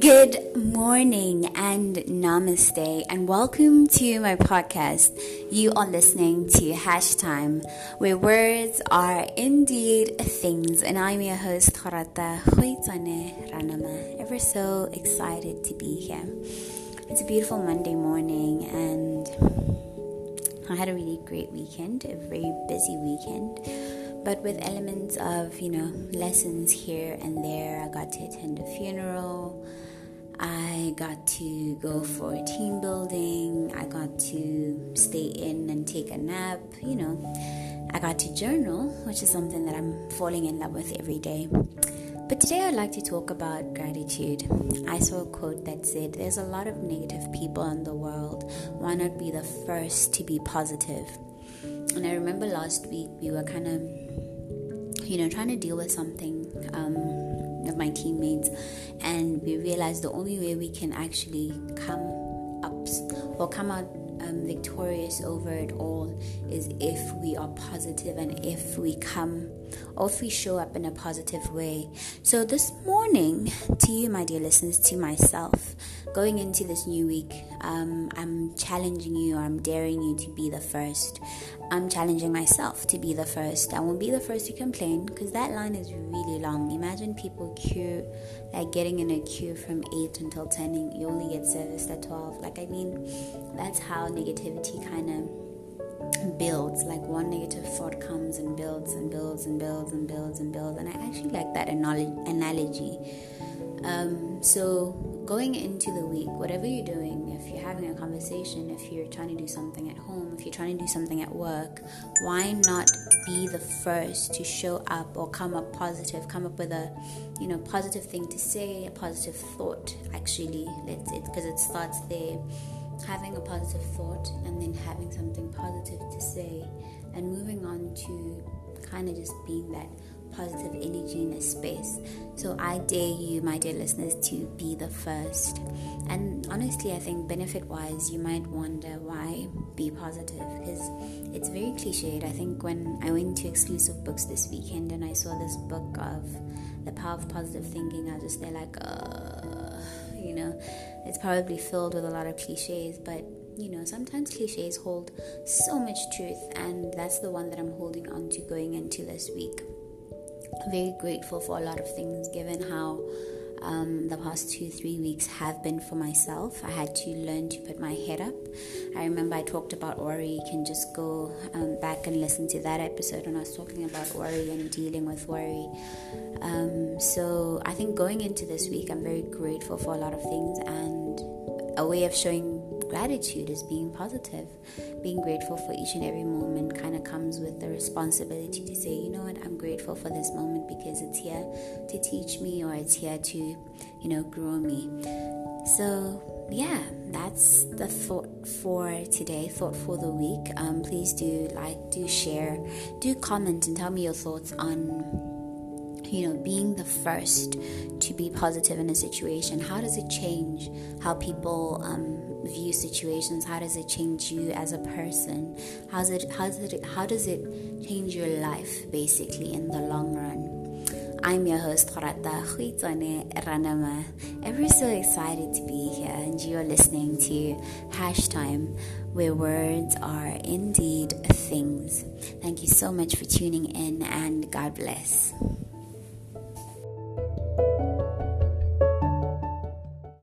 Good morning and namaste, and welcome to my podcast. You are listening to Hash Time, where words are indeed things, and I'm your host, Kharata Khwitsane Ranama. Ever so excited to be here. It's a beautiful Monday morning, and I had a really great weekend, a very busy weekend, but with elements of, you know, lessons here and there. I got to attend a funeral. I got to go for team building. I got to stay in and take a nap. You know, I got to journal, which is something that I'm falling in love with every day. But today I'd like to talk about gratitude. I saw a quote that said, There's a lot of negative people in the world. Why not be the first to be positive? And I remember last week we were kind of, you know, trying to deal with something um, of my teammates, and we realized the only way we can actually come up or come out um, victorious over it all is if we are positive and if we come or if we show up in a positive way. So, this morning, to you, my dear listeners, to myself, going into this new week, um, I'm challenging you, or I'm daring you to be the first. I'm challenging myself to be the first. I won't be the first to complain because that line is really long. Imagine people queue, like getting in a queue from 8 until 10, and you only get serviced at 12. Like, I mean, that's how negativity kind of builds. Like, one negative thought comes and builds and builds and builds and builds and builds. And I actually like that analogy. Um, so, going into the week, whatever you're doing, if you're having a conversation, if you're trying to do something at home, if you're trying to do something at work, why not be the first to show up or come up positive, come up with a, you know, positive thing to say, a positive thought. Actually, let's it because it starts there, having a positive thought and then having something positive to say, and moving on to kind of just being that positive energy in a space. So I dare you, my dear listeners, to be the first. And honestly, I think benefit wise, you might wonder why be positive because it's very cliched. I think when I went to exclusive books this weekend and I saw this book of the power of positive thinking, I was just there like, uh, you know, it's probably filled with a lot of cliches, but you know, sometimes cliches hold so much truth, and that's the one that I'm holding on to going into this week very grateful for a lot of things given how um, the past two, three weeks have been for myself. I had to learn to put my head up. I remember I talked about worry. You can just go um, back and listen to that episode when I was talking about worry and dealing with worry. Um, so I think going into this week, I'm very grateful for a lot of things and a way of showing gratitude is being positive. Being grateful for each and every moment kind of comes with the responsibility to say, you know what, I'm grateful for this moment because it's here to teach me or it's here to, you know, grow me. So, yeah, that's the thought for today, thought for the week. Um, please do like, do share, do comment, and tell me your thoughts on you know, being the first to be positive in a situation, how does it change how people um, view situations? How does it change you as a person? How's it, how does it, how does it change your life basically in the long run? I'm your host, Kharata Khwitsane Ranama. Ever so excited to be here, and you're listening to Hash Time, where words are indeed things. Thank you so much for tuning in, and God bless.